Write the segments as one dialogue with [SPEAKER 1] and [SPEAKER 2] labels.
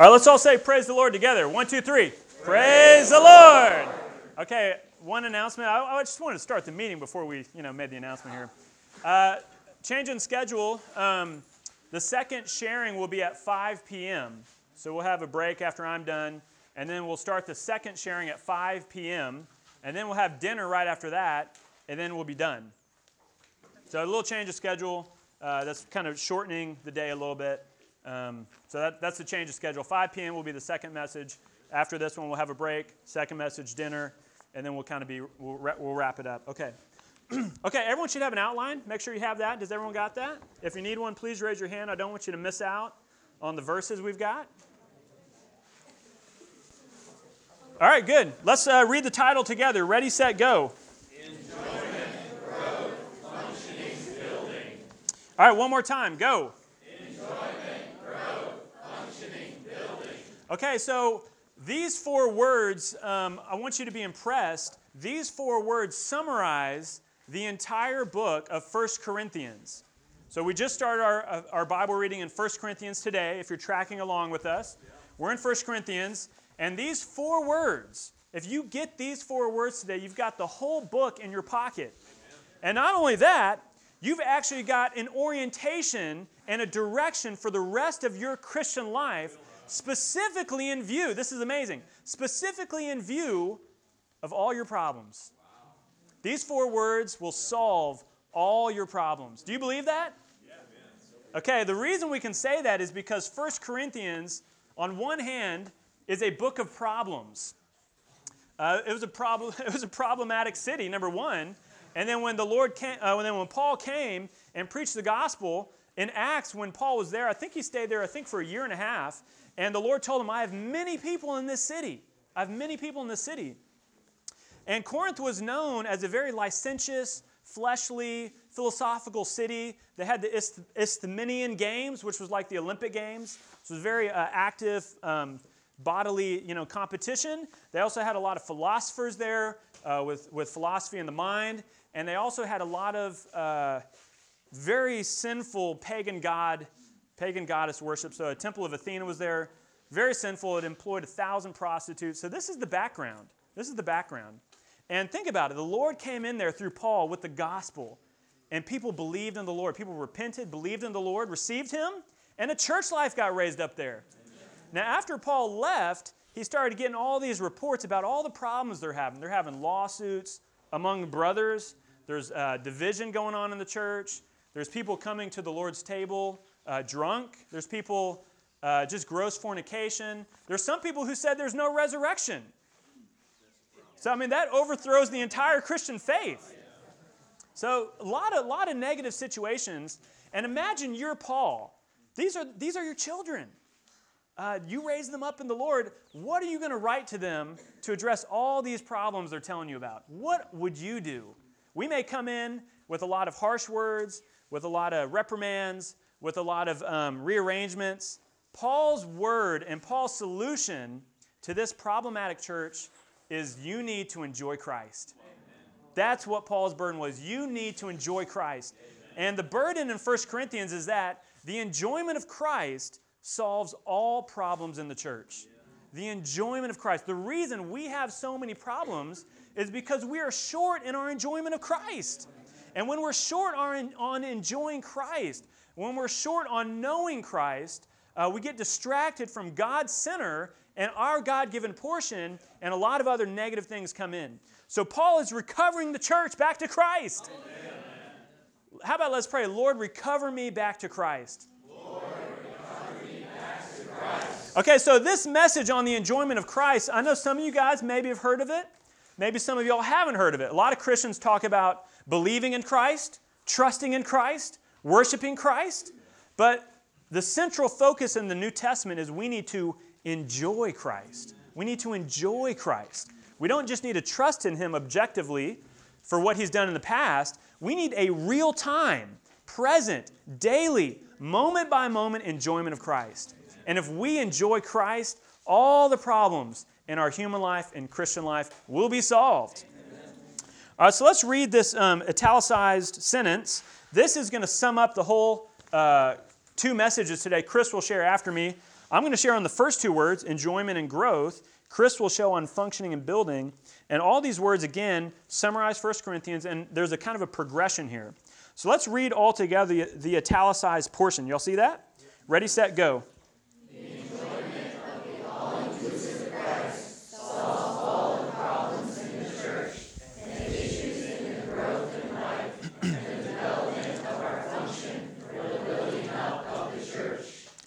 [SPEAKER 1] All right, let's all say praise the Lord together. One, two, three. Praise, praise the Lord. Okay, one announcement. I, I, just wanted to start the meeting before we, you know, made the announcement here. Uh, change in schedule. Um, the second sharing will be at 5 p.m. So we'll have a break after I'm done, and then we'll start the second sharing at 5 p.m. And then we'll have dinner right after that, and then we'll be done. So a little change of schedule. Uh, that's kind of shortening the day a little bit. Um, so that, that's the change of schedule. 5 p.m. will be the second message. After this one, we'll have a break, second message, dinner, and then we'll kind of be, we'll, we'll wrap it up. Okay. okay, everyone should have an outline. Make sure you have that. Does everyone got that? If you need one, please raise your hand. I don't want you to miss out on the verses we've got. All right, good. Let's uh, read the title together. Ready, set, go. Enjoyment, growth, functioning, building. All right, one more time. Go. Okay, so these four words, um, I want you to be impressed. These four words summarize the entire book of First Corinthians. So we just started our, uh, our Bible reading in First Corinthians today, if you're tracking along with us. We're in First Corinthians, and these four words, if you get these four words today, you've got the whole book in your pocket. And not only that, you've actually got an orientation and a direction for the rest of your Christian life, specifically in view, this is amazing, specifically in view of all your problems. These four words will solve all your problems. Do you believe that? Okay, the reason we can say that is because 1 Corinthians, on one hand, is a book of problems. Uh, it, was a problem, it was a problematic city, number one. And then when the Lord came, uh, when, then when Paul came and preached the gospel in Acts, when Paul was there, I think he stayed there, I think for a year and a half. And the Lord told him, I have many people in this city. I have many people in this city. And Corinth was known as a very licentious, fleshly, philosophical city. They had the Isthmian Games, which was like the Olympic Games. It was very uh, active, um, bodily you know, competition. They also had a lot of philosophers there uh, with, with philosophy in the mind. And they also had a lot of uh, very sinful pagan god, pagan goddess worship. So a temple of Athena was there, very sinful. It employed a thousand prostitutes. So this is the background. This is the background. And think about it. The Lord came in there through Paul with the gospel, and people believed in the Lord. People repented, believed in the Lord, received him, and a church life got raised up there. Now, after Paul left, he started getting all these reports about all the problems they're having. They're having lawsuits among brothers, there's uh, division going on in the church, there's people coming to the Lord's table uh, drunk, there's people uh, just gross fornication. There's some people who said there's no resurrection. So, I mean, that overthrows the entire Christian faith. So, a lot of, lot of negative situations. And imagine you're Paul. These are, these are your children. Uh, you raise them up in the Lord. What are you going to write to them to address all these problems they're telling you about? What would you do? We may come in with a lot of harsh words, with a lot of reprimands, with a lot of um, rearrangements. Paul's word and Paul's solution to this problematic church is you need to enjoy Christ. That's what Paul's burden was. You need to enjoy Christ. And the burden in 1 Corinthians is that the enjoyment of Christ solves all problems in the church. The enjoyment of Christ. The reason we have so many problems is because we are short in our enjoyment of Christ. And when we're short on, on enjoying Christ, when we're short on knowing Christ, uh, we get distracted from God's center and our God given portion, and a lot of other negative things come in. So Paul is recovering the church back to Christ. Amen. How about let's pray, Lord, recover me back to Christ. Okay, so this message on the enjoyment of Christ, I know some of you guys maybe have heard of it. Maybe some of y'all haven't heard of it. A lot of Christians talk about believing in Christ, trusting in Christ, worshiping Christ. But the central focus in the New Testament is we need to enjoy Christ. We need to enjoy Christ. We don't just need to trust in Him objectively for what He's done in the past. We need a real time, present, daily, moment by moment enjoyment of Christ. And if we enjoy Christ, all the problems in our human life and Christian life will be solved. All right, so let's read this um, italicized sentence. This is going to sum up the whole uh, two messages today. Chris will share after me. I'm going to share on the first two words, enjoyment and growth. Chris will show on functioning and building. And all these words, again, summarize 1 Corinthians, and there's a kind of a progression here. So let's read all together the, the italicized portion. Y'all see that? Ready, set, go.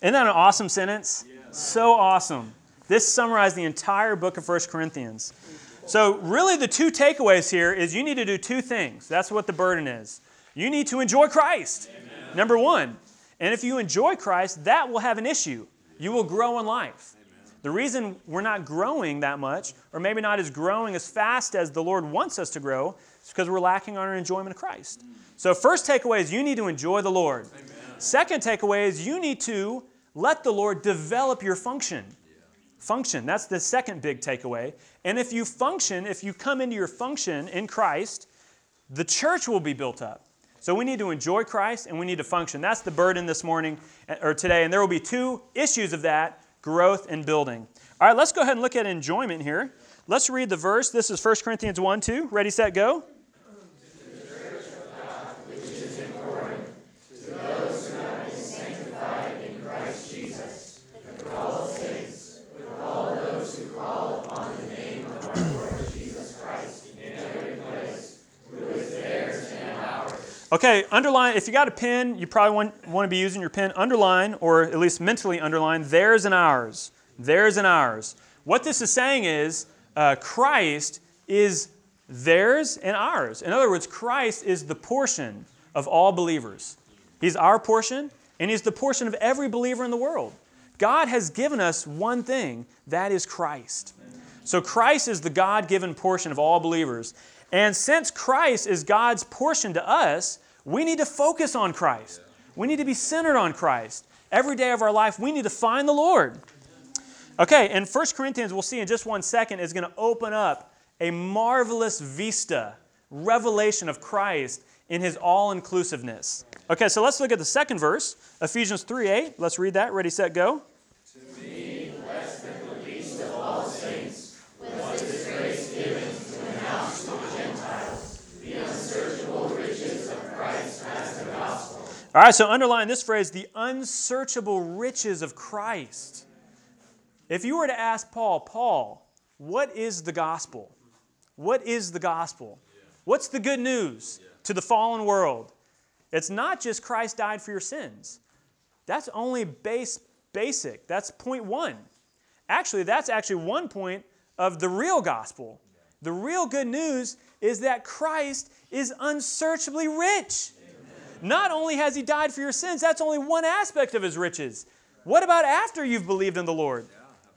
[SPEAKER 1] Isn't that an awesome sentence? So awesome. This summarized the entire book of 1 Corinthians. So, really, the two takeaways here is you need to do two things. That's what the burden is. You need to enjoy Christ, Amen. number one. And if you enjoy Christ, that will have an issue. You will grow in life. Amen. The reason we're not growing that much, or maybe not as growing as fast as the Lord wants us to grow, is because we're lacking on our enjoyment of Christ. So, first takeaway is you need to enjoy the Lord. Amen. Second takeaway is you need to let the Lord develop your function. Function, that's the second big takeaway. And if you function, if you come into your function in Christ, the church will be built up. So we need to enjoy Christ and we need to function. That's the burden this morning eh, or today. And there will be two issues of that growth and building. All right, let's go ahead and look at enjoyment here. Let's read the verse. This is 1 Corinthians 1 2. Ready, set, go. Okay, underline, if you got a pen, you probably want, want to be using your pen. Underline, or at least mentally underline, theirs and ours. Theirs and ours. What this is saying is uh, Christ is theirs and ours. In other words, Christ is the portion of all believers. He's our portion, and He's the portion of every believer in the world. God has given us one thing that is Christ. So Christ is the God given portion of all believers. And since Christ is God's portion to us, we need to focus on Christ. We need to be centered on Christ. Every day of our life, we need to find the Lord. Okay, and 1 Corinthians, we'll see in just one second, is going to open up a marvelous vista, revelation of Christ in his all inclusiveness. Okay, so let's look at the second verse, Ephesians 3 8. Let's read that. Ready, set, go. All right, so underline this phrase the unsearchable riches of Christ. If you were to ask Paul, Paul, what is the gospel? What is the gospel? What's the good news to the fallen world? It's not just Christ died for your sins. That's only base basic. That's point one. Actually, that's actually one point of the real gospel. The real good news is that Christ is unsearchably rich. Not only has He died for your sins, that's only one aspect of His riches. What about after you've believed in the Lord?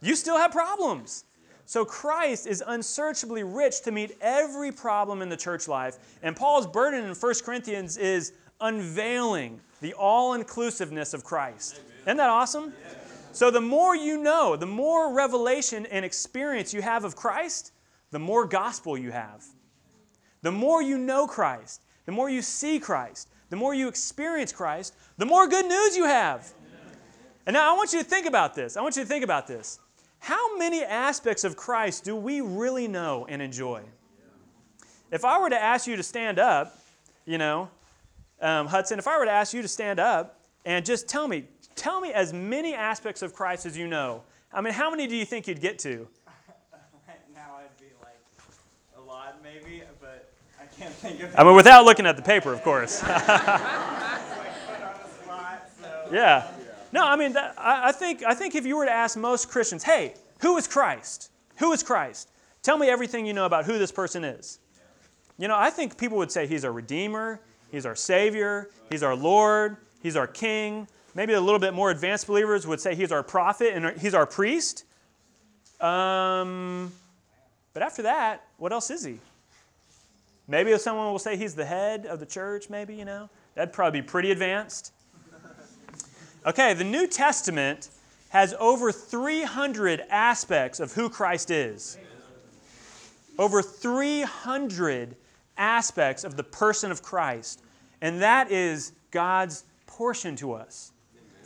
[SPEAKER 1] You still have problems. So Christ is unsearchably rich to meet every problem in the church life. And Paul's burden in 1 Corinthians is unveiling the all inclusiveness of Christ. Isn't that awesome? So the more you know, the more revelation and experience you have of Christ, the more gospel you have. The more you know Christ, the more you see Christ, the more you experience Christ, the more good news you have. And now I want you to think about this. I want you to think about this. How many aspects of Christ do we really know and enjoy? If I were to ask you to stand up, you know, um, Hudson, if I were to ask you to stand up and just tell me, tell me as many aspects of Christ as you know. I mean, how many do you think you'd get to?
[SPEAKER 2] now I'd be like a lot, maybe, can't think of.
[SPEAKER 1] I mean, without looking at the paper, of course. yeah. No, I mean, that, I, I, think, I think if you were to ask most Christians, hey, who is Christ? Who is Christ? Tell me everything you know about who this person is. You know, I think people would say he's our Redeemer, he's our Savior, he's our Lord, he's our King. Maybe a little bit more advanced believers would say he's our prophet and he's our priest. Um, but after that, what else is he? Maybe someone will say he's the head of the church, maybe, you know. That'd probably be pretty advanced. Okay, the New Testament has over 300 aspects of who Christ is. Over 300 aspects of the person of Christ. And that is God's portion to us.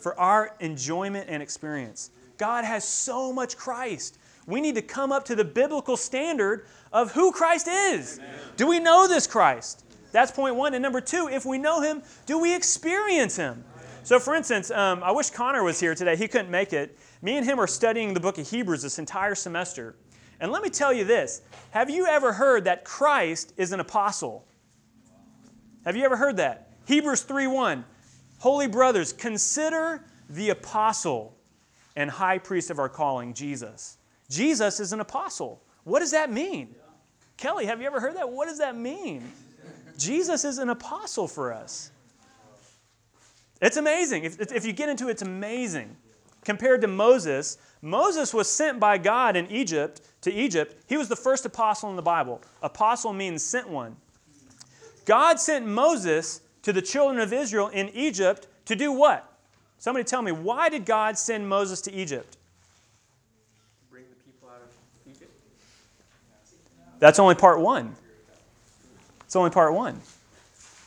[SPEAKER 1] for our enjoyment and experience. God has so much Christ. We need to come up to the biblical standard of who Christ is. Amen. Do we know this Christ? That's point one. And number two, if we know him, do we experience him? So, for instance, um, I wish Connor was here today. He couldn't make it. Me and him are studying the book of Hebrews this entire semester. And let me tell you this Have you ever heard that Christ is an apostle? Have you ever heard that? Hebrews 3:1. Holy brothers, consider the apostle and high priest of our calling, Jesus. Jesus is an apostle. What does that mean? Kelly, have you ever heard that? What does that mean? Jesus is an apostle for us. It's amazing. If, if you get into it, it's amazing. Compared to Moses, Moses was sent by God in Egypt to Egypt. He was the first apostle in the Bible. Apostle means sent one. God sent Moses to the children of Israel in Egypt to do what? Somebody tell me, why did God send Moses to Egypt?
[SPEAKER 2] Bring the people out of Egypt.
[SPEAKER 1] That's only part one. It's only part one.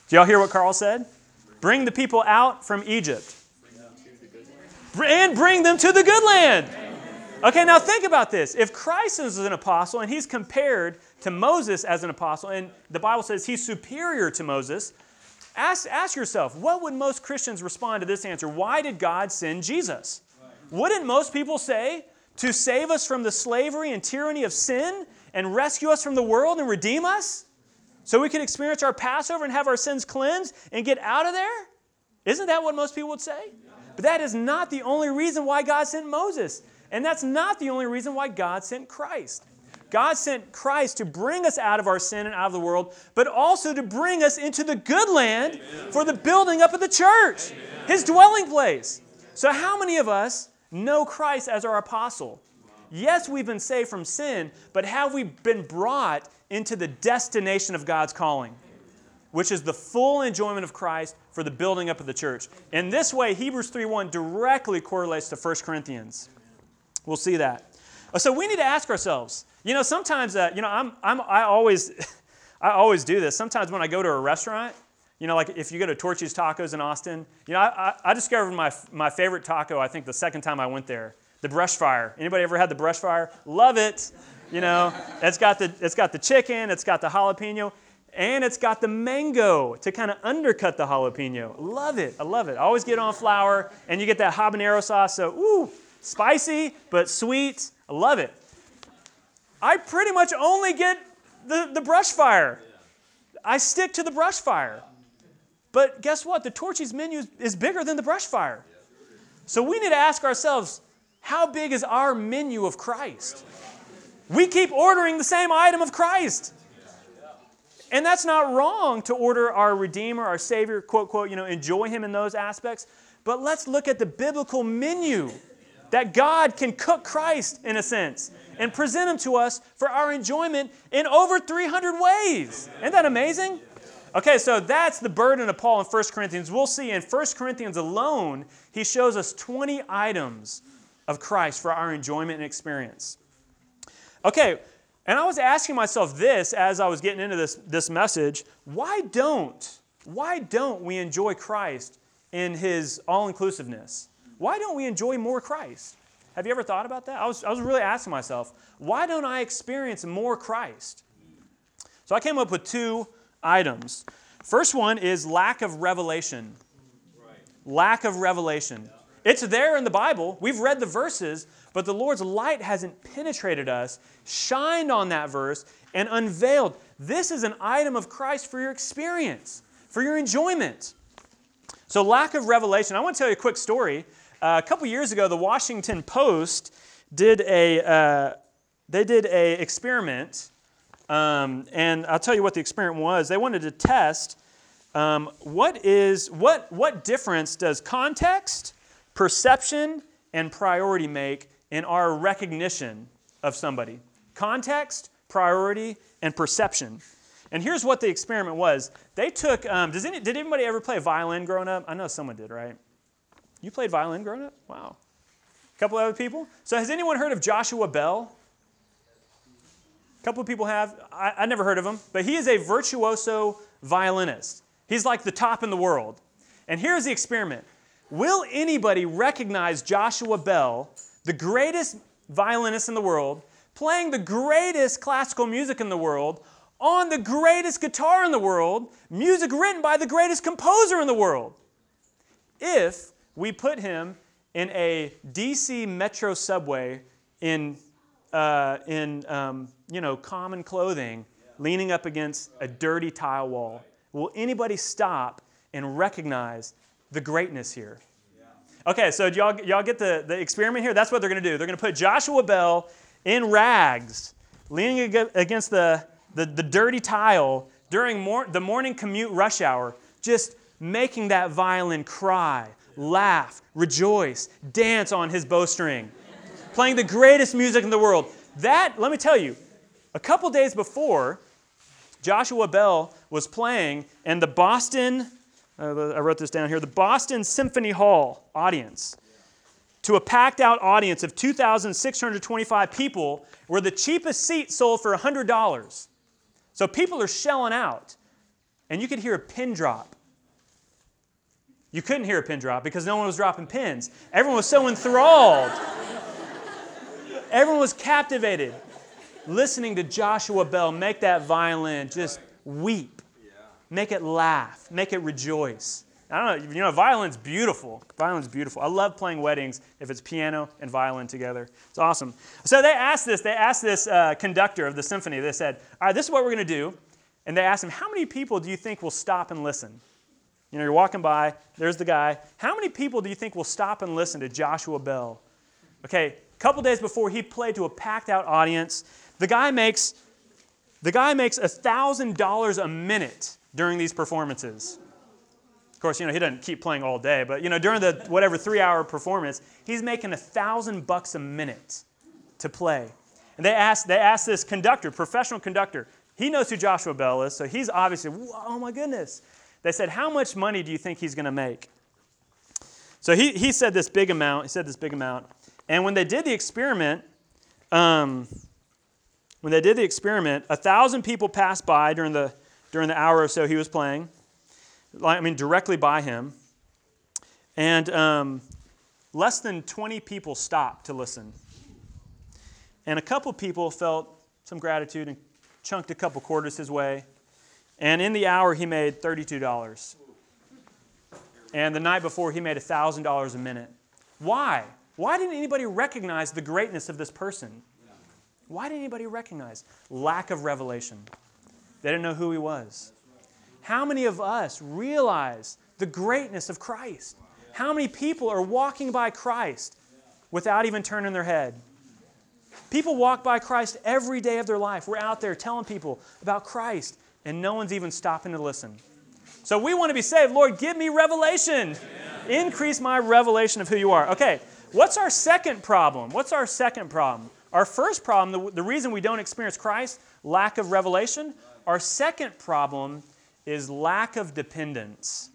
[SPEAKER 1] Do y'all hear what Carl said? Bring the people out from Egypt. And bring them to the good land. Okay, now think about this. If Christ is an apostle and he's compared to Moses as an apostle, and the Bible says he's superior to Moses, ask, ask yourself, what would most Christians respond to this answer? Why did God send Jesus? Wouldn't most people say, to save us from the slavery and tyranny of sin and rescue us from the world and redeem us? So we can experience our Passover and have our sins cleansed and get out of there? Isn't that what most people would say? But that is not the only reason why God sent Moses. And that's not the only reason why God sent Christ. God sent Christ to bring us out of our sin and out of the world, but also to bring us into the good land Amen. for the building up of the church, Amen. his dwelling place. So, how many of us know Christ as our apostle? Yes, we've been saved from sin, but have we been brought into the destination of God's calling? which is the full enjoyment of Christ for the building up of the church. In this way, Hebrews 3:1 directly correlates to 1 Corinthians. We'll see that. Uh, so we need to ask ourselves. You know, sometimes, uh, you know, I'm, I'm, I always, I always do this. Sometimes when I go to a restaurant, you know, like if you go to Torchy's Tacos in Austin, you know, I, I, I discovered my, my favorite taco. I think the second time I went there, the brush fire. Anybody ever had the brush fire? Love it. You know, it's got the it's got the chicken, it's got the jalapeno. And it's got the mango to kind of undercut the jalapeno. Love it. I love it. I always get on flour, and you get that habanero sauce. So, ooh, spicy, but sweet. I love it. I pretty much only get the, the brush fire. I stick to the brush fire. But guess what? The Torchy's menu is bigger than the brush fire. So we need to ask ourselves how big is our menu of Christ? We keep ordering the same item of Christ. And that's not wrong to order our Redeemer, our Savior, quote, quote, you know, enjoy Him in those aspects. But let's look at the biblical menu that God can cook Christ in a sense and present Him to us for our enjoyment in over 300 ways. Isn't that amazing? Okay, so that's the burden of Paul in 1 Corinthians. We'll see in 1 Corinthians alone, he shows us 20 items of Christ for our enjoyment and experience. Okay, and I was asking myself this as I was getting into this, this message why don't, why don't we enjoy Christ in his all inclusiveness? Why don't we enjoy more Christ? Have you ever thought about that? I was, I was really asking myself, why don't I experience more Christ? So I came up with two items. First one is lack of revelation. Right. Lack of revelation. It's there in the Bible. We've read the verses, but the Lord's light hasn't penetrated us, shined on that verse, and unveiled. This is an item of Christ for your experience, for your enjoyment. So, lack of revelation. I want to tell you a quick story. Uh, a couple years ago, the Washington Post did a uh, they did a experiment, um, and I'll tell you what the experiment was. They wanted to test um, what is what what difference does context perception and priority make in our recognition of somebody context, priority, and perception. And here's what the experiment was. They took, um, does any, did anybody ever play violin growing up? I know someone did, right? You played violin growing up? Wow. A couple other people? So has anyone heard of Joshua Bell? A couple of people have. I, I never heard of him, but he is a virtuoso violinist. He's like the top in the world. And here's the experiment Will anybody recognize Joshua Bell, the greatest violinist in the world, playing the greatest classical music in the world, on the greatest guitar in the world, music written by the greatest composer in the world? If we put him in a DC metro subway in, uh, in um, you know, common clothing, leaning up against a dirty tile wall, will anybody stop and recognize the greatness here? Okay, so y'all, y'all get the, the experiment here? That's what they're going to do. They're going to put Joshua Bell in rags, leaning against the, the, the dirty tile during mor- the morning commute rush hour, just making that violin cry, laugh, rejoice, dance on his bowstring, playing the greatest music in the world. That, let me tell you, a couple days before, Joshua Bell was playing, and the Boston I wrote this down here the Boston Symphony Hall audience to a packed out audience of 2,625 people where the cheapest seat sold for $100. So people are shelling out. And you could hear a pin drop. You couldn't hear a pin drop because no one was dropping pins. Everyone was so enthralled. Everyone was captivated listening to Joshua Bell make that violin just weep. Make it laugh. Make it rejoice. I don't know, you know, violin's beautiful. Violin's beautiful. I love playing weddings if it's piano and violin together. It's awesome. So they asked this, they asked this uh, conductor of the symphony, they said, All right, this is what we're going to do. And they asked him, How many people do you think will stop and listen? You know, you're walking by, there's the guy. How many people do you think will stop and listen to Joshua Bell? Okay, a couple days before he played to a packed out audience, the guy makes the guy makes $1,000 a minute during these performances. Of course, you know, he doesn't keep playing all day, but you know, during the whatever three hour performance, he's making a thousand bucks a minute to play. And they asked, they asked this conductor, professional conductor, he knows who Joshua Bell is, so he's obviously, oh my goodness. They said, How much money do you think he's going to make? So he, he said this big amount. He said this big amount. And when they did the experiment, um, when they did the experiment, a thousand people passed by during the during the hour or so he was playing. I mean, directly by him. And um, less than 20 people stopped to listen. And a couple people felt some gratitude and chunked a couple quarters his way. And in the hour, he made $32. And the night before, he made $1,000 a minute. Why? Why didn't anybody recognize the greatness of this person? Why didn't anybody recognize? Lack of revelation. They didn't know who he was. How many of us realize the greatness of Christ? How many people are walking by Christ without even turning their head? People walk by Christ every day of their life. We're out there telling people about Christ, and no one's even stopping to listen. So we want to be saved. Lord, give me revelation. Increase my revelation of who you are. Okay, what's our second problem? What's our second problem? Our first problem, the, the reason we don't experience Christ, lack of revelation. Our second problem is lack of dependence,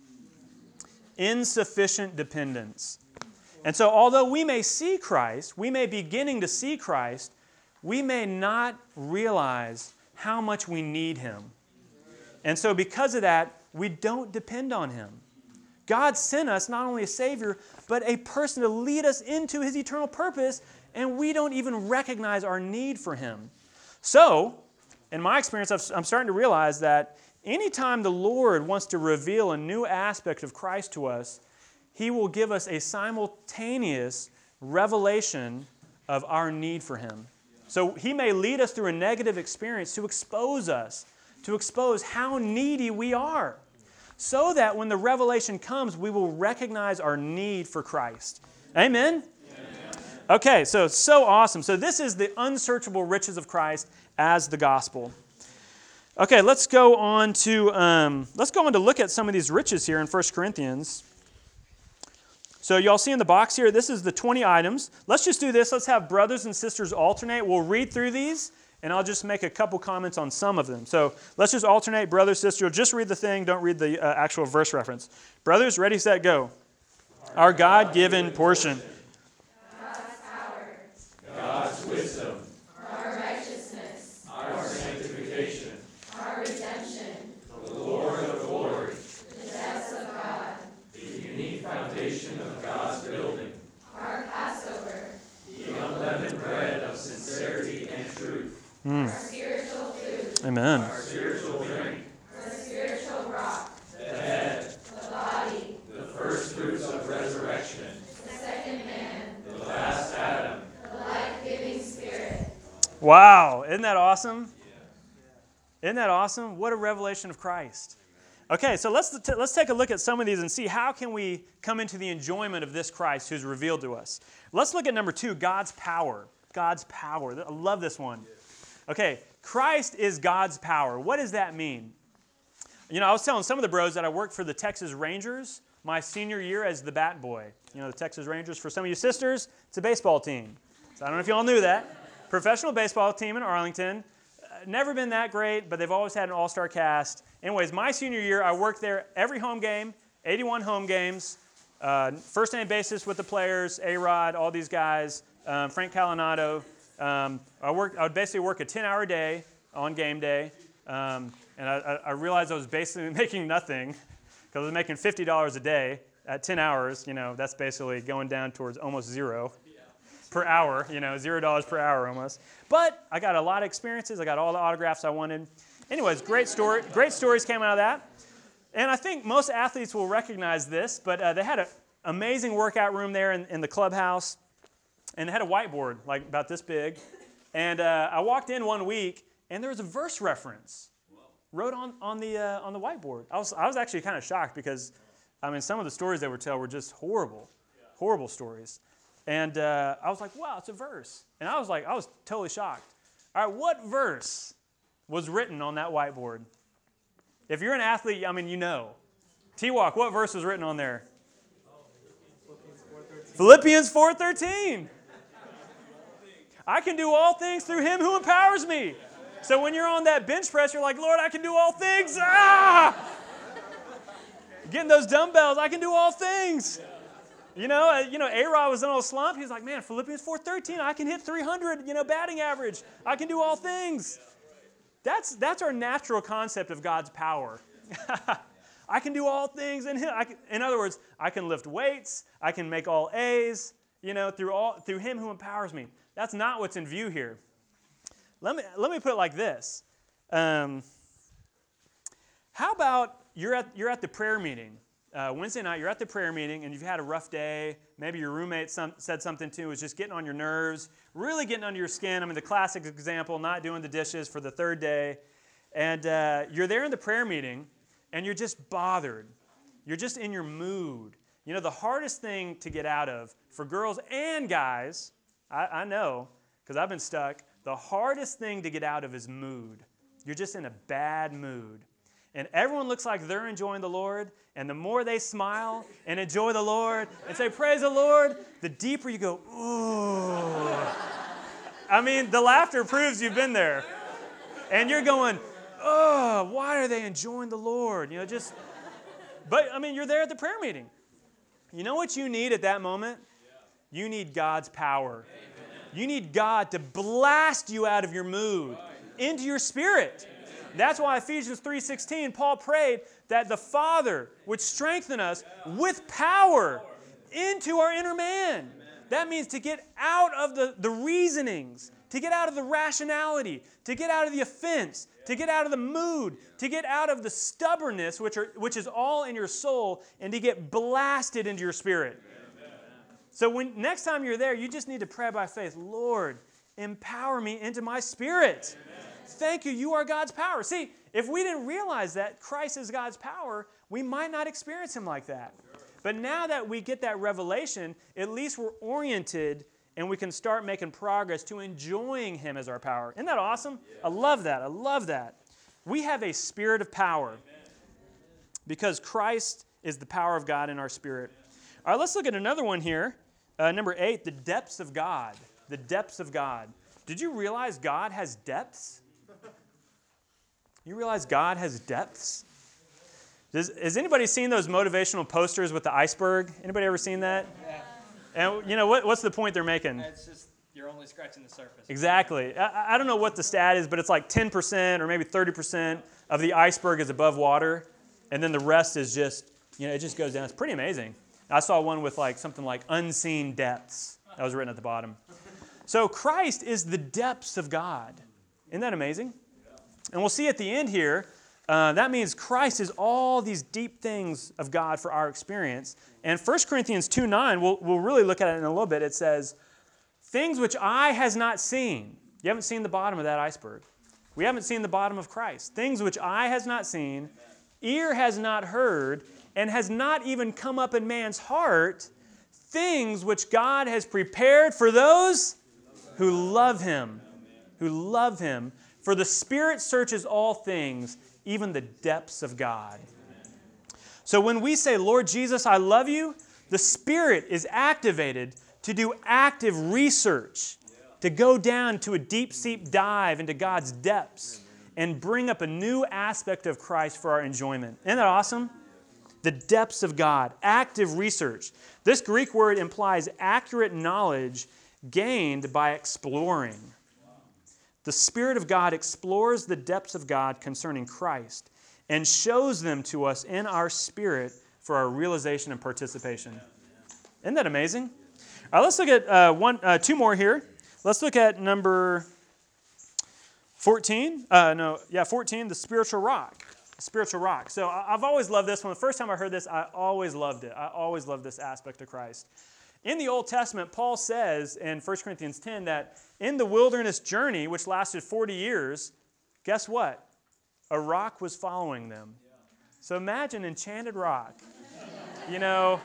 [SPEAKER 1] insufficient dependence. And so, although we may see Christ, we may be beginning to see Christ, we may not realize how much we need Him. And so, because of that, we don't depend on Him. God sent us not only a Savior, but a person to lead us into His eternal purpose, and we don't even recognize our need for Him. So, in my experience, I'm starting to realize that anytime the Lord wants to reveal a new aspect of Christ to us, He will give us a simultaneous revelation of our need for Him. So He may lead us through a negative experience to expose us, to expose how needy we are, so that when the revelation comes, we will recognize our need for Christ. Amen? Okay, so so awesome. So this is the unsearchable riches of Christ as the gospel. Okay, let's go on to um, let's go on to look at some of these riches here in 1 Corinthians. So y'all see in the box here, this is the 20 items. Let's just do this. Let's have brothers and sisters alternate. We'll read through these, and I'll just make a couple comments on some of them. So let's just alternate, brother, sister. Just read the thing. Don't read the uh, actual verse reference. Brothers, ready, set, go. Our God-given portion.
[SPEAKER 3] God's power. God's wisdom. foundation of
[SPEAKER 1] Mm. Amen. Wow, isn't that awesome? Isn't that awesome? What a revelation of Christ. Okay, so let's, t- let's take a look at some of these and see how can we come into the enjoyment of this Christ who's revealed to us. Let's look at number two, God's power. God's power. I love this one. Okay, Christ is God's power. What does that mean? You know, I was telling some of the bros that I worked for the Texas Rangers my senior year as the bat boy. You know, the Texas Rangers, for some of you sisters, it's a baseball team. So I don't know if you all knew that professional baseball team in Arlington. Uh, never been that great, but they've always had an all star cast. Anyways, my senior year, I worked there every home game, 81 home games, uh, first name basis with the players, A Rod, all these guys, um, Frank Catalanotto. Um, I, worked, I would basically work a 10 hour day on game day. Um, and I, I, realized I was basically making nothing because I was making $50 a day at 10 hours. You know, that's basically going down towards almost zero per hour, you know, zero dollars per hour almost. But I got a lot of experiences. I got all the autographs I wanted. Anyways, great story. Great stories came out of that. And I think most athletes will recognize this, but uh, they had an amazing workout room there in, in, the clubhouse, and they had a whiteboard like about this big. And uh, I walked in one week, and there was a verse reference wrote on, on, the, uh, on the whiteboard. I was, I was actually kind of shocked because, I mean, some of the stories they would tell were just horrible, horrible stories. And uh, I was like, wow, it's a verse. And I was like, I was totally shocked. All right, what verse was written on that whiteboard? If you're an athlete, I mean, you know. T Walk, what verse was written on there? Philippians 4:13. I can do all things through him who empowers me. So when you're on that bench press, you're like, Lord, I can do all things. Ah! Getting those dumbbells, I can do all things. You know, uh, you know, A-Rod was in a slump. He's like, man, Philippians 4.13, I can hit 300, you know, batting average. I can do all things. That's, that's our natural concept of God's power. I can do all things in Him. Can, in other words, I can lift weights. I can make all A's, you know, through, all, through Him who empowers me. That's not what's in view here. Let me, let me put it like this. Um, how about you're at, you're at the prayer meeting uh, Wednesday night, you're at the prayer meeting and you've had a rough day. Maybe your roommate some, said something to you, was just getting on your nerves, really getting under your skin. I mean, the classic example, not doing the dishes for the third day. And uh, you're there in the prayer meeting and you're just bothered. You're just in your mood. You know, the hardest thing to get out of for girls and guys, I, I know, because I've been stuck, the hardest thing to get out of is mood. You're just in a bad mood and everyone looks like they're enjoying the Lord, and the more they smile and enjoy the Lord and say, Praise the Lord, the deeper you go, Ooh. I mean, the laughter proves you've been there. And you're going, Oh, why are they enjoying the Lord? You know, just, but I mean, you're there at the prayer meeting. You know what you need at that moment? You need God's power. You need God to blast you out of your mood into your spirit. That's why Ephesians 3:16 Paul prayed that the Father would strengthen us with power into our inner man. That means to get out of the, the reasonings, to get out of the rationality, to get out of the offense, to get out of the mood, to get out of the stubbornness, which, are, which is all in your soul, and to get blasted into your spirit. So when next time you're there, you just need to pray by faith, Lord, empower me into my spirit. Thank you, you are God's power. See, if we didn't realize that Christ is God's power, we might not experience Him like that. But now that we get that revelation, at least we're oriented and we can start making progress to enjoying Him as our power. Isn't that awesome? I love that. I love that. We have a spirit of power because Christ is the power of God in our spirit. All right, let's look at another one here. Uh, number eight, the depths of God. The depths of God. Did you realize God has depths? You realize God has depths? Does, has anybody seen those motivational posters with the iceberg? Anybody ever seen that?
[SPEAKER 2] Yeah.
[SPEAKER 1] And you know what, what's the point they're making?
[SPEAKER 2] It's just you're only scratching the surface.
[SPEAKER 1] Exactly. I, I don't know what the stat is, but it's like 10% or maybe 30% of the iceberg is above water, and then the rest is just, you know, it just goes down. It's pretty amazing. I saw one with like something like unseen depths. That was written at the bottom. So Christ is the depths of God. Isn't that amazing? And we'll see at the end here, uh, that means Christ is all these deep things of God for our experience. And 1 Corinthians 2 9, we'll, we'll really look at it in a little bit. It says, Things which eye has not seen. You haven't seen the bottom of that iceberg. We haven't seen the bottom of Christ. Things which eye has not seen, ear has not heard, and has not even come up in man's heart, things which God has prepared for those who love him. Who love him. For the Spirit searches all things, even the depths of God. So when we say, Lord Jesus, I love you, the Spirit is activated to do active research, to go down to a deep, deep dive into God's depths and bring up a new aspect of Christ for our enjoyment. Isn't that awesome? The depths of God, active research. This Greek word implies accurate knowledge gained by exploring. The Spirit of God explores the depths of God concerning Christ and shows them to us in our spirit for our realization and participation. Isn't that amazing? All right, let's look at uh, one, uh, two more here. Let's look at number 14. Uh, no, yeah, 14, the spiritual rock. Spiritual rock. So I've always loved this one. The first time I heard this, I always loved it. I always loved this aspect of Christ. In the Old Testament, Paul says in 1 Corinthians 10 that in the wilderness journey, which lasted 40 years, guess what? A rock was following them. So imagine enchanted rock. You know,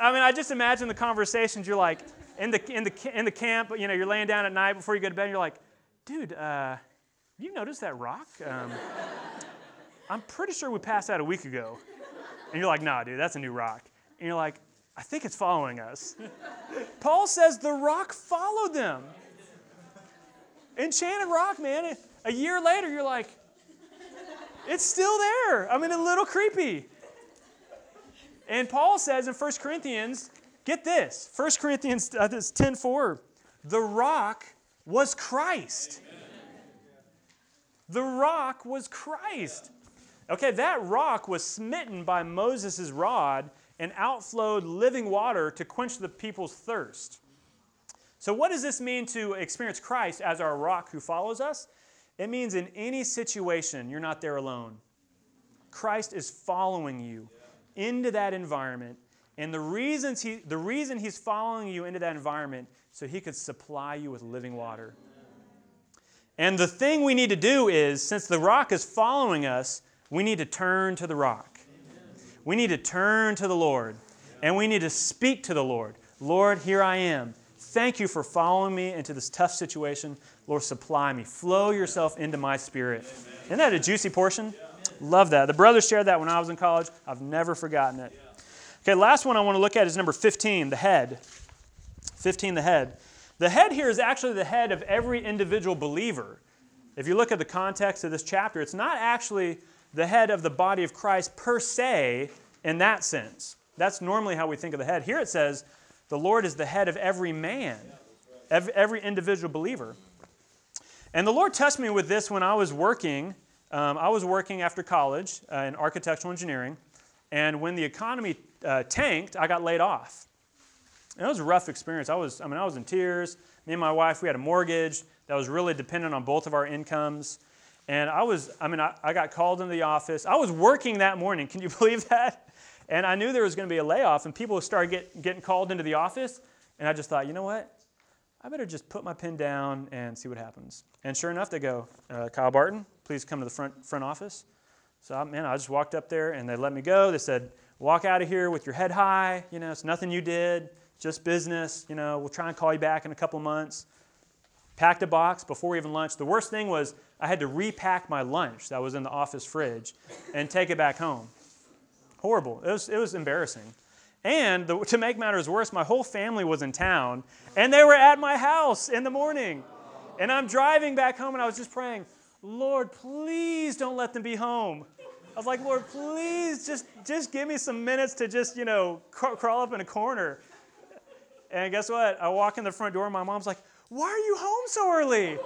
[SPEAKER 1] I mean, I just imagine the conversations. You're like in the in the in the camp. You know, you're laying down at night before you go to bed. And you're like, dude, uh, you noticed that rock? Um, I'm pretty sure we passed that a week ago. And you're like, nah, dude, that's a new rock. And you're like, I think it's following us. Paul says the rock followed them. Enchanted rock, man. A year later, you're like, it's still there. I mean, a little creepy. And Paul says in 1 Corinthians, get this 1 Corinthians uh, 10 4, the rock was Christ. The rock was Christ. Okay, that rock was smitten by Moses' rod and outflowed living water to quench the people's thirst. So, what does this mean to experience Christ as our rock who follows us? It means in any situation, you're not there alone. Christ is following you into that environment. And the, reasons he, the reason he's following you into that environment so he could supply you with living water. And the thing we need to do is, since the rock is following us, we need to turn to the rock. We need to turn to the Lord. And we need to speak to the Lord. Lord, here I am. Thank you for following me into this tough situation. Lord, supply me. Flow yourself into my spirit. Isn't that a juicy portion? Love that. The brothers shared that when I was in college. I've never forgotten it. Okay, last one I want to look at is number 15, the head. 15, the head. The head here is actually the head of every individual believer. If you look at the context of this chapter, it's not actually the head of the body of Christ per se in that sense. That's normally how we think of the head. Here it says, the Lord is the head of every man, every individual believer. And the Lord touched me with this when I was working. Um, I was working after college uh, in architectural engineering. And when the economy uh, tanked, I got laid off. And it was a rough experience. I was, I mean, I was in tears. Me and my wife, we had a mortgage that was really dependent on both of our incomes. And I was, I mean, I, I got called into the office. I was working that morning. Can you believe that? And I knew there was going to be a layoff, and people started get, getting called into the office. And I just thought, you know what? I better just put my pen down and see what happens. And sure enough, they go, uh, Kyle Barton, please come to the front, front office. So, man, I just walked up there and they let me go. They said, walk out of here with your head high. You know, it's nothing you did, just business. You know, we'll try and call you back in a couple months. Packed a box before even lunch. The worst thing was I had to repack my lunch that was in the office fridge and take it back home. Horrible. It was, it was embarrassing. And the, to make matters worse, my whole family was in town and they were at my house in the morning. And I'm driving back home and I was just praying, Lord, please don't let them be home. I was like, Lord, please just, just give me some minutes to just, you know, cr- crawl up in a corner. And guess what? I walk in the front door and my mom's like, Why are you home so early?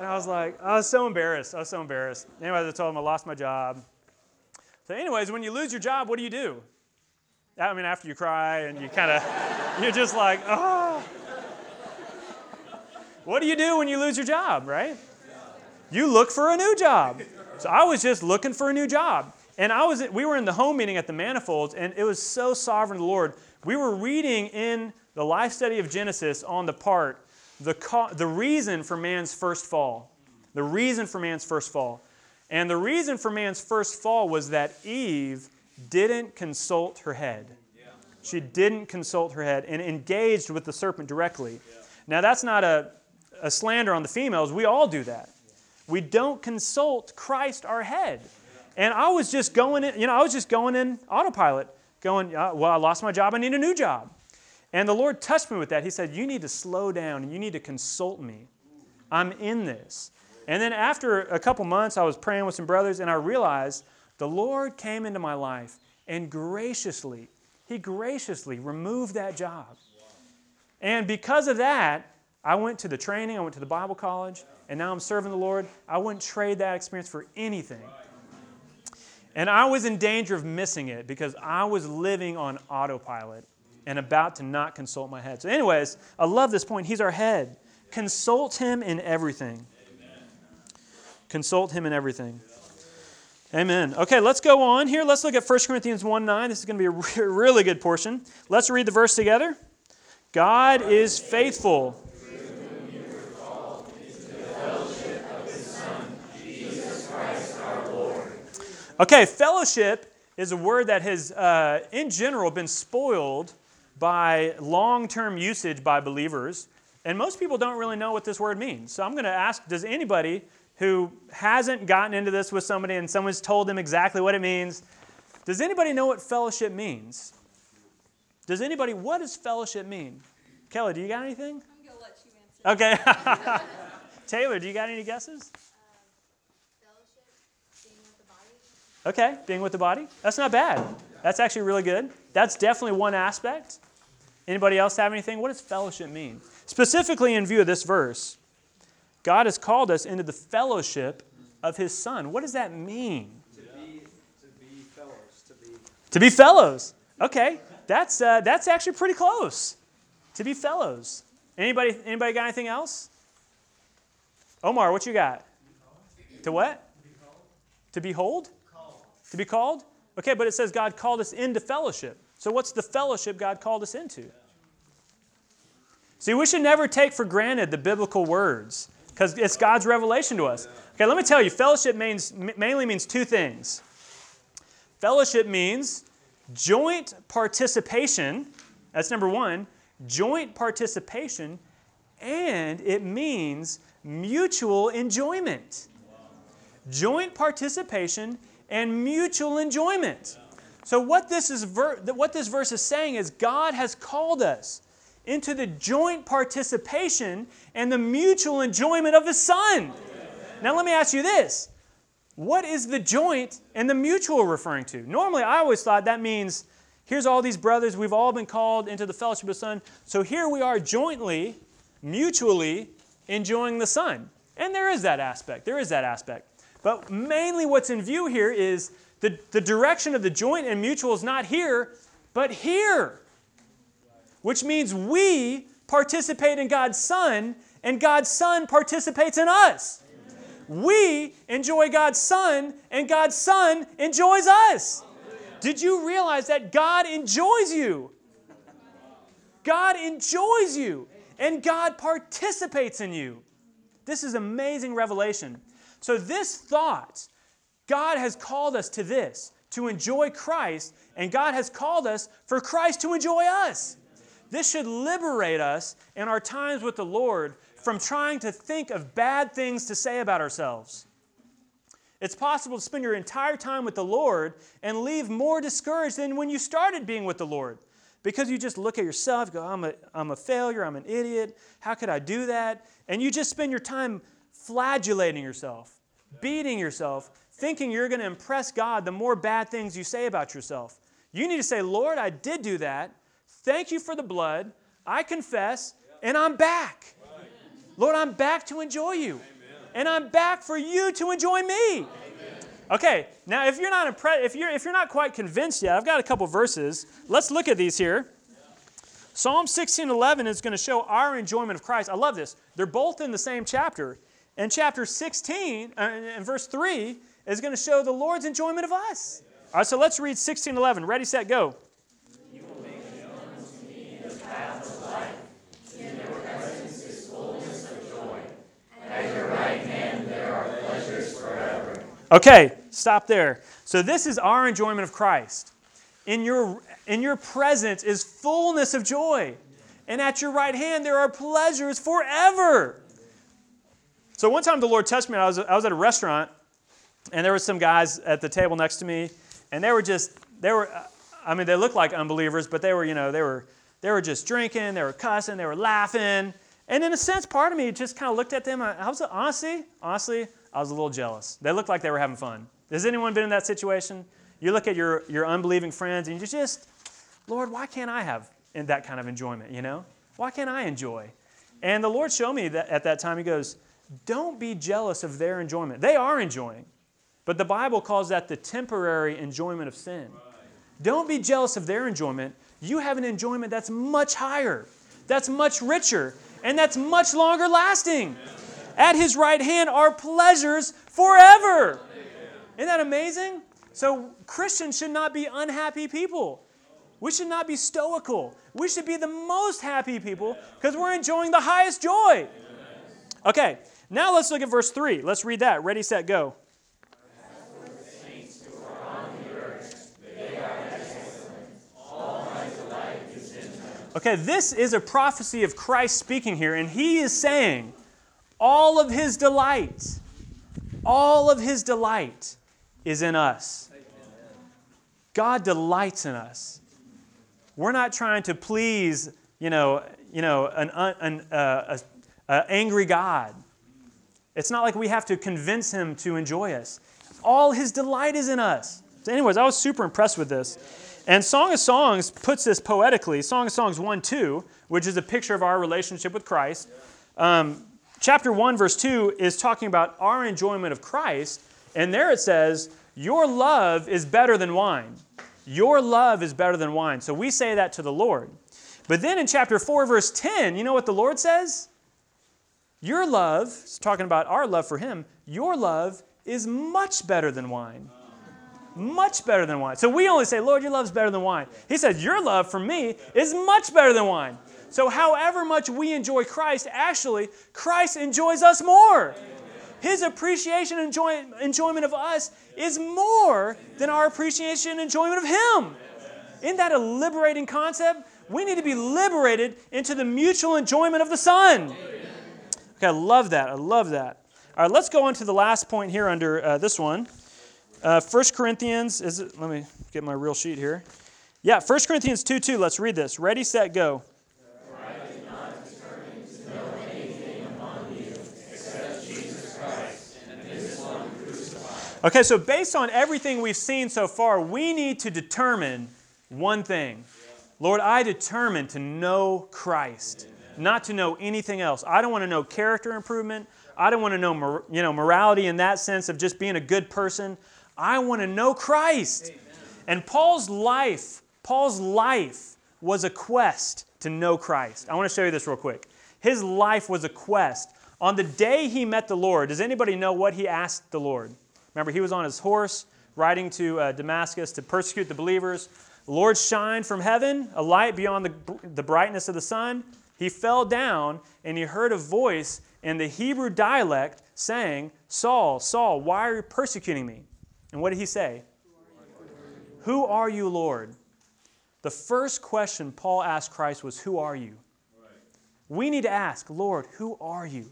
[SPEAKER 1] And I was like, I was so embarrassed. I was so embarrassed. Anyways, I told them I lost my job. So, anyways, when you lose your job, what do you do? I mean, after you cry and you kind of, you're just like, oh. What do you do when you lose your job, right? You look for a new job. So I was just looking for a new job. And I was we were in the home meeting at the Manifolds, and it was so sovereign the Lord. We were reading in the life study of Genesis on the part, the, the reason for man's first fall. The reason for man's first fall. And the reason for man's first fall was that Eve didn't consult her head. She didn't consult her head and engaged with the serpent directly. Now, that's not a, a slander on the females. We all do that. We don't consult Christ, our head. And I was just going in, you know, I was just going in autopilot, going, uh, well, I lost my job, I need a new job. And the Lord touched me with that. He said, You need to slow down and you need to consult me. I'm in this. And then after a couple months, I was praying with some brothers, and I realized the Lord came into my life and graciously, He graciously removed that job. And because of that, I went to the training, I went to the Bible college, and now I'm serving the Lord. I wouldn't trade that experience for anything. And I was in danger of missing it because I was living on autopilot and about to not consult my head. So, anyways, I love this point. He's our head. Consult him in everything. Consult him in everything. Amen. Okay, let's go on here. Let's look at 1 Corinthians 1 9. This is going to be a really good portion. Let's read the verse together. God is faithful. Okay, fellowship is a word that has, uh, in general, been spoiled by long term usage by believers. And most people don't really know what this word means. So I'm going to ask Does anybody who hasn't gotten into this with somebody and someone's told them exactly what it means, does anybody know what fellowship means? Does anybody, what does fellowship mean? Kelly, do you got anything?
[SPEAKER 4] I'm going to let you
[SPEAKER 1] answer. Okay. Taylor, do you got any guesses? Um, fellowship, being with the body. Okay, being with the body. That's not bad. That's actually really good. That's definitely one aspect. Anybody else have anything? What does fellowship mean? Specifically, in view of this verse, God has called us into the fellowship of His Son. What does that mean?
[SPEAKER 2] To be, to be fellows. To be,
[SPEAKER 1] to be fellows. Okay, that's, uh, that's actually pretty close. To be fellows. Anybody, anybody got anything else? Omar, what you got? To what? To behold? To be called? Okay, but it says God called us into fellowship. So what's the fellowship God called us into? See, we should never take for granted the biblical words because it's God's revelation to us. Okay, let me tell you, fellowship means, mainly means two things. Fellowship means joint participation, that's number one, joint participation, and it means mutual enjoyment. Joint participation and mutual enjoyment. So, what this, is ver- what this verse is saying is God has called us into the joint participation and the mutual enjoyment of His Son. Now, let me ask you this what is the joint and the mutual referring to? Normally, I always thought that means here's all these brothers, we've all been called into the fellowship of the Son. So here we are jointly, mutually enjoying the Son. And there is that aspect. There is that aspect. But mainly what's in view here is the, the direction of the joint and mutual is not here, but here. Which means we participate in God's Son, and God's Son participates in us. We enjoy God's Son, and God's Son enjoys us. Did you realize that God enjoys you? God enjoys you, and God participates in you. This is amazing revelation. So, this thought, God has called us to this, to enjoy Christ, and God has called us for Christ to enjoy us. This should liberate us in our times with the Lord from trying to think of bad things to say about ourselves. It's possible to spend your entire time with the Lord and leave more discouraged than when you started being with the Lord. Because you just look at yourself, go, I'm a, I'm a failure, I'm an idiot, how could I do that? And you just spend your time flagellating yourself, beating yourself, thinking you're going to impress God the more bad things you say about yourself. You need to say, Lord, I did do that. Thank you for the blood. I confess, and I'm back. Lord, I'm back to enjoy you. And I'm back for you to enjoy me. Okay, now if you're not impressed, if you're if you're not quite convinced yet, I've got a couple verses. Let's look at these here. Psalm 16:11 is going to show our enjoyment of Christ. I love this. They're both in the same chapter. And chapter 16, uh, and verse 3, is going to show the Lord's enjoyment of us. All right, so let's read 16 11. Ready, set, go. Okay, stop there. So this is our enjoyment of Christ. In your, in your presence is fullness of joy. And at your right hand there are pleasures forever. So one time the Lord touched me. I was, I was at a restaurant, and there were some guys at the table next to me, and they were just, they were, I mean, they looked like unbelievers, but they were, you know, they were, they were just drinking, they were cussing, they were laughing. And in a sense, part of me just kind of looked at them. I, I was honestly, honestly, I was a little jealous. They looked like they were having fun. Has anyone been in that situation? You look at your, your unbelieving friends and you just, Lord, why can't I have that kind of enjoyment, you know? Why can't I enjoy? And the Lord showed me that at that time, He goes, Don't be jealous of their enjoyment. They are enjoying, but the Bible calls that the temporary enjoyment of sin. Don't be jealous of their enjoyment. You have an enjoyment that's much higher, that's much richer, and that's much longer lasting. At his right hand are pleasures forever. Isn't that amazing? So, Christians should not be unhappy people. We should not be stoical. We should be the most happy people because we're enjoying the highest joy. Okay, now let's look at verse 3. Let's read that. Ready, set, go. Okay, this is a prophecy of Christ speaking here, and he is saying, all of his delight, all of his delight is in us. God delights in us. We're not trying to please, you know, you know, an, an uh, a, a angry God. It's not like we have to convince him to enjoy us. All his delight is in us. So, anyways, I was super impressed with this. And Song of Songs puts this poetically. Song of Songs 1 2, which is a picture of our relationship with Christ. Um, chapter 1, verse 2 is talking about our enjoyment of Christ. And there it says, Your love is better than wine. Your love is better than wine. So we say that to the Lord. But then in chapter 4, verse 10, you know what the Lord says? Your love, it's talking about our love for Him, your love is much better than wine much better than wine. So we only say, Lord, your love's better than wine. He says, Your love for me is much better than wine. So, however much we enjoy Christ, actually, Christ enjoys us more. His appreciation and enjoy, enjoyment of us is more than our appreciation and enjoyment of Him. Isn't that a liberating concept? We need to be liberated into the mutual enjoyment of the Son. Okay, I love that. I love that. All right, let's go on to the last point here under uh, this one. Uh, 1 Corinthians, is it, let me get my real sheet here. Yeah, 1 Corinthians 2 2, let's read this. Ready, set, go. Okay, so based on everything we've seen so far, we need to determine one thing. Lord, I determine to know Christ, not to know anything else. I don't want to know character improvement. I don't want to know you know, morality in that sense of just being a good person. I want to know Christ. Amen. And Paul's life, Paul's life was a quest to know Christ. I want to show you this real quick. His life was a quest. On the day he met the Lord, does anybody know what he asked the Lord? Remember, he was on his horse riding to uh, Damascus to persecute the believers. The Lord shined from heaven, a light beyond the, the brightness of the sun. He fell down and he heard a voice in the Hebrew dialect saying, Saul, Saul, why are you persecuting me? And what did he say? Who are you, Lord? The first question Paul asked Christ was, Who are you? We need to ask, Lord, who are you?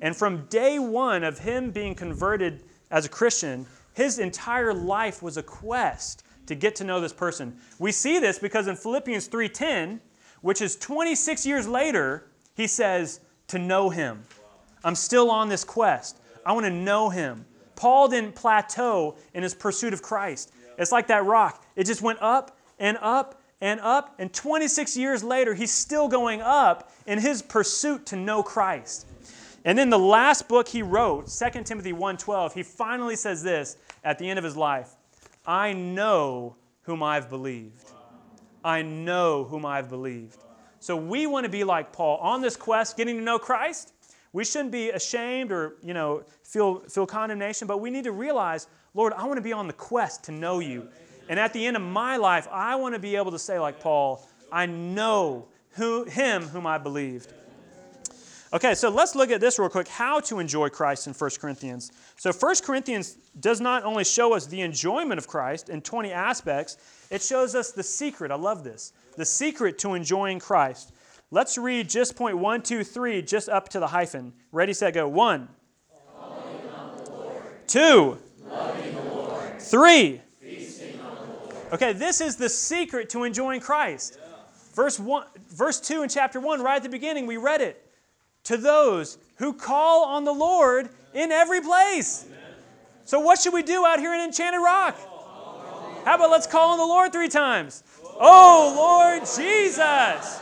[SPEAKER 1] And from day one of him being converted as a Christian, his entire life was a quest to get to know this person. We see this because in Philippians 3:10, which is 26 years later, he says, to know him. I'm still on this quest. I want to know him. Paul didn't plateau in his pursuit of Christ. It's like that rock. It just went up and up and up. And 26 years later, he's still going up in his pursuit to know Christ. And then the last book he wrote, 2 Timothy 1:12, he finally says this at the end of his life, I know whom I've believed. I know whom I've believed. So we want to be like Paul on this quest, getting to know Christ. We shouldn't be ashamed or, you know, feel, feel condemnation, but we need to realize, Lord, I want to be on the quest to know you. And at the end of my life, I want to be able to say, like Paul, I know who, him whom I believed. Okay, so let's look at this real quick how to enjoy Christ in 1 Corinthians. So 1 Corinthians does not only show us the enjoyment of Christ in 20 aspects, it shows us the secret. I love this. The secret to enjoying Christ. Let's read just point one, two, three, just up to the hyphen. Ready, set, go. One. Two. Three. Okay, this is the secret to enjoying Christ. Verse one, verse two in chapter one, right at the beginning, we read it. To those who call on the Lord in every place. So, what should we do out here in Enchanted Rock? How about let's call on the Lord three times? Oh, Lord Jesus.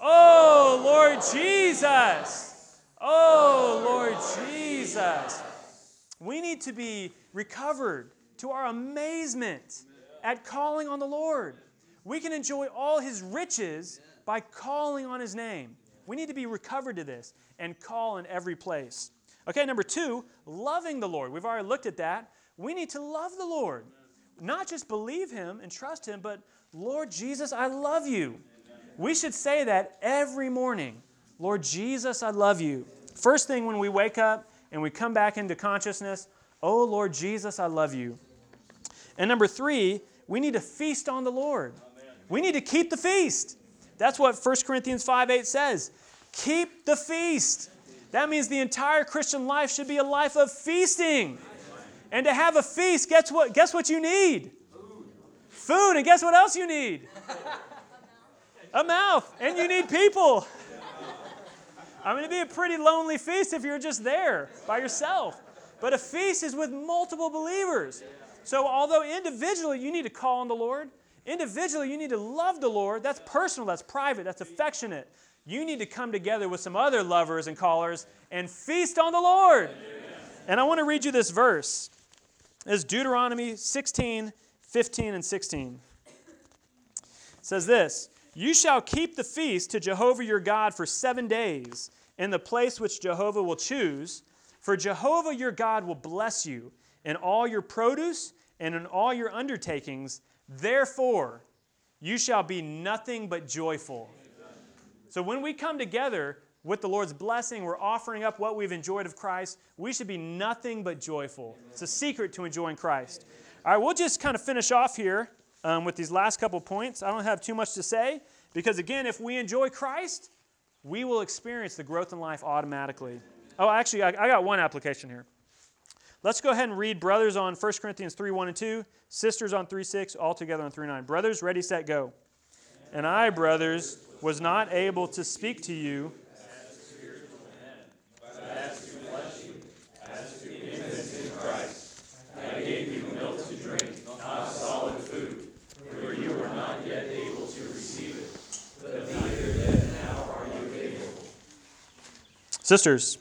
[SPEAKER 1] Oh, Lord Jesus. Oh, Lord Jesus. We need to be recovered to our amazement at calling on the Lord. We can enjoy all his riches by calling on his name. We need to be recovered to this and call in every place. Okay, number two, loving the Lord. We've already looked at that. We need to love the Lord. Not just believe him and trust him, but Lord Jesus, I love you. We should say that every morning. Lord Jesus, I love you. First thing when we wake up and we come back into consciousness, oh Lord Jesus, I love you. And number three, we need to feast on the Lord. We need to keep the feast. That's what 1 Corinthians 5 8 says. Keep the feast. That means the entire Christian life should be a life of feasting. And to have a feast, guess what, guess what you need? Food. And guess what else you need? A mouth. And you need people. I mean, it'd be a pretty lonely feast if you're just there by yourself. But a feast is with multiple believers. So, although individually you need to call on the Lord, individually you need to love the Lord. That's personal, that's private, that's affectionate. You need to come together with some other lovers and callers and feast on the Lord. And I want to read you this verse. It's Deuteronomy 16, 15, and 16. It says this You shall keep the feast to Jehovah your God for seven days in the place which Jehovah will choose, for Jehovah your God will bless you in all your produce and in all your undertakings. Therefore, you shall be nothing but joyful. So when we come together with the Lord's blessing, we're offering up what we've enjoyed of Christ. We should be nothing but joyful. It's a secret to enjoying Christ. All right, we'll just kind of finish off here um, with these last couple points. I don't have too much to say because, again, if we enjoy Christ, we will experience the growth in life automatically. Oh, actually, I, I got one application here. Let's go ahead and read brothers on 1 Corinthians 3 1 and 2, sisters on 3 6, all together on 3 9. Brothers, ready, set, go. And I, brothers, was not able to speak to you As a spiritual man, I asked to bless you. I asked to infinity in Christ. I gave you milk to drink, not solid food. For
[SPEAKER 2] you were not yet able to receive it. But neither yet now are you available.
[SPEAKER 1] Sisters.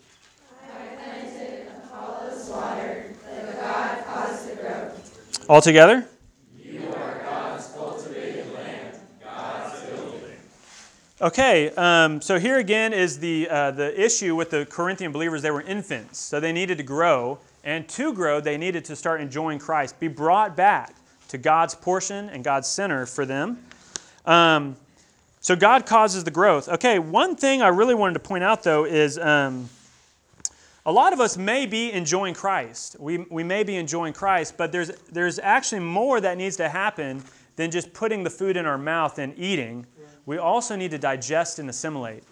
[SPEAKER 1] All together? Okay, um, so here again is the, uh, the issue with the Corinthian believers. They were infants, so they needed to grow. And to grow, they needed to start enjoying Christ, be brought back to God's portion and God's center for them. Um, so God causes the growth. Okay, one thing I really wanted to point out though is um, a lot of us may be enjoying Christ. We, we may be enjoying Christ, but there's, there's actually more that needs to happen than just putting the food in our mouth and eating we also need to digest and assimilate.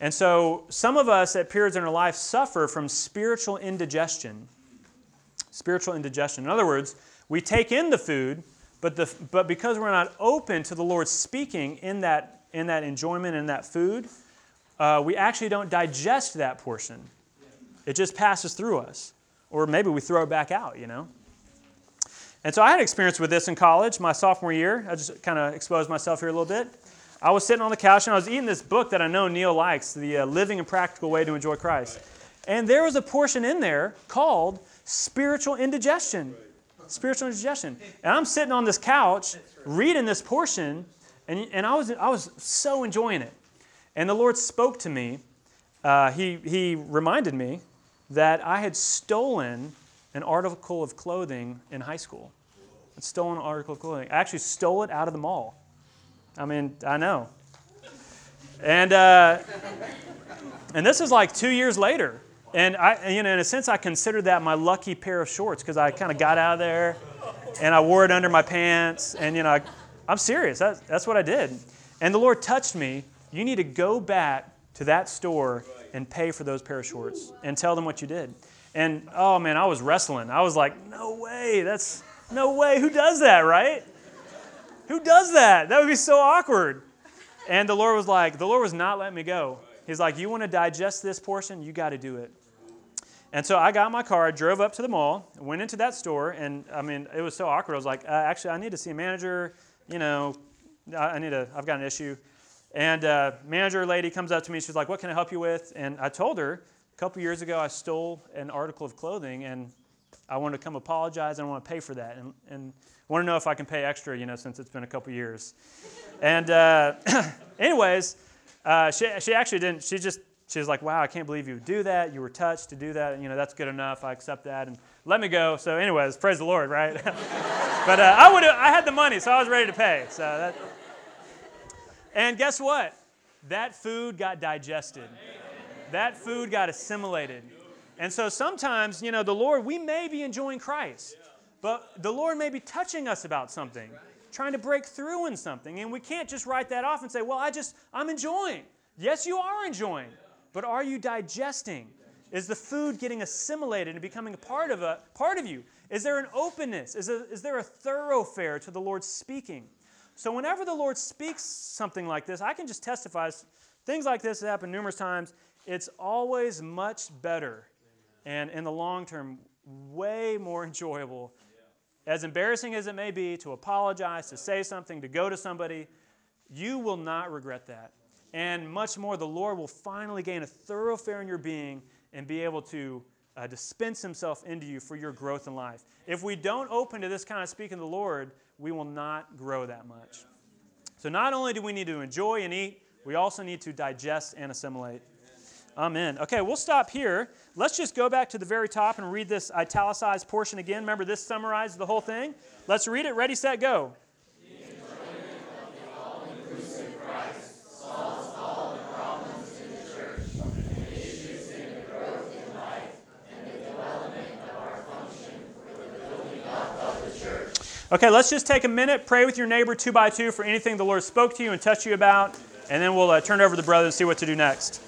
[SPEAKER 1] And so some of us at periods in our life suffer from spiritual indigestion. Spiritual indigestion. In other words, we take in the food, but, the, but because we're not open to the Lord speaking in that, in that enjoyment in that food, uh, we actually don't digest that portion. It just passes through us. Or maybe we throw it back out, you know? And so I had experience with this in college, my sophomore year. I just kind of exposed myself here a little bit. I was sitting on the couch and I was eating this book that I know Neil likes, The uh, Living and Practical Way to Enjoy Christ. And there was a portion in there called Spiritual Indigestion. Spiritual indigestion. And I'm sitting on this couch reading this portion, and, and I, was, I was so enjoying it. And the Lord spoke to me uh, he, he reminded me that I had stolen an article of clothing in high school. I'd stolen an article of clothing. I actually stole it out of the mall. I mean, I know. And, uh, and this is like two years later. And I, you know, in a sense, I considered that my lucky pair of shorts because I kind of got out of there and I wore it under my pants. And, you know, I, I'm serious. That's what I did. And the Lord touched me. You need to go back to that store and pay for those pair of shorts and tell them what you did. And oh man, I was wrestling. I was like, no way. That's no way. Who does that, right? Who does that? That would be so awkward. And the Lord was like, the Lord was not letting me go. He's like, you want to digest this portion? You got to do it. And so I got my car, drove up to the mall, went into that store, and I mean, it was so awkward. I was like, uh, actually, I need to see a manager. You know, I need a, I've got an issue. And uh, manager lady comes up to me. She's like, "What can I help you with?" And I told her a couple years ago I stole an article of clothing, and I want to come apologize and I want to pay for that, and, and want to know if I can pay extra, you know, since it's been a couple years. And uh, anyways, uh, she she actually didn't. She just she was like, "Wow, I can't believe you would do that. You were touched to do that. You know, that's good enough. I accept that." And let me go. So, anyways, praise the Lord, right? but uh, I would I had the money, so I was ready to pay. So that. And guess what? That food got digested. That food got assimilated. And so sometimes, you know, the Lord, we may be enjoying Christ, but the Lord may be touching us about something, trying to break through in something. And we can't just write that off and say, well, I just, I'm enjoying. Yes, you are enjoying, but are you digesting? Is the food getting assimilated and becoming a part of, a, part of you? Is there an openness? Is, a, is there a thoroughfare to the Lord speaking? So, whenever the Lord speaks something like this, I can just testify. Things like this have happened numerous times. It's always much better and, in the long term, way more enjoyable. As embarrassing as it may be to apologize, to say something, to go to somebody, you will not regret that. And much more, the Lord will finally gain a thoroughfare in your being and be able to uh, dispense Himself into you for your growth in life. If we don't open to this kind of speaking to the Lord, we will not grow that much. So, not only do we need to enjoy and eat, we also need to digest and assimilate. Amen. Okay, we'll stop here. Let's just go back to the very top and read this italicized portion again. Remember, this summarizes the whole thing. Let's read it. Ready, set, go. Okay, let's just take a minute, pray with your neighbor two by two for anything the Lord spoke to you and touched you about, and then we'll uh, turn over to the brother and see what to do next.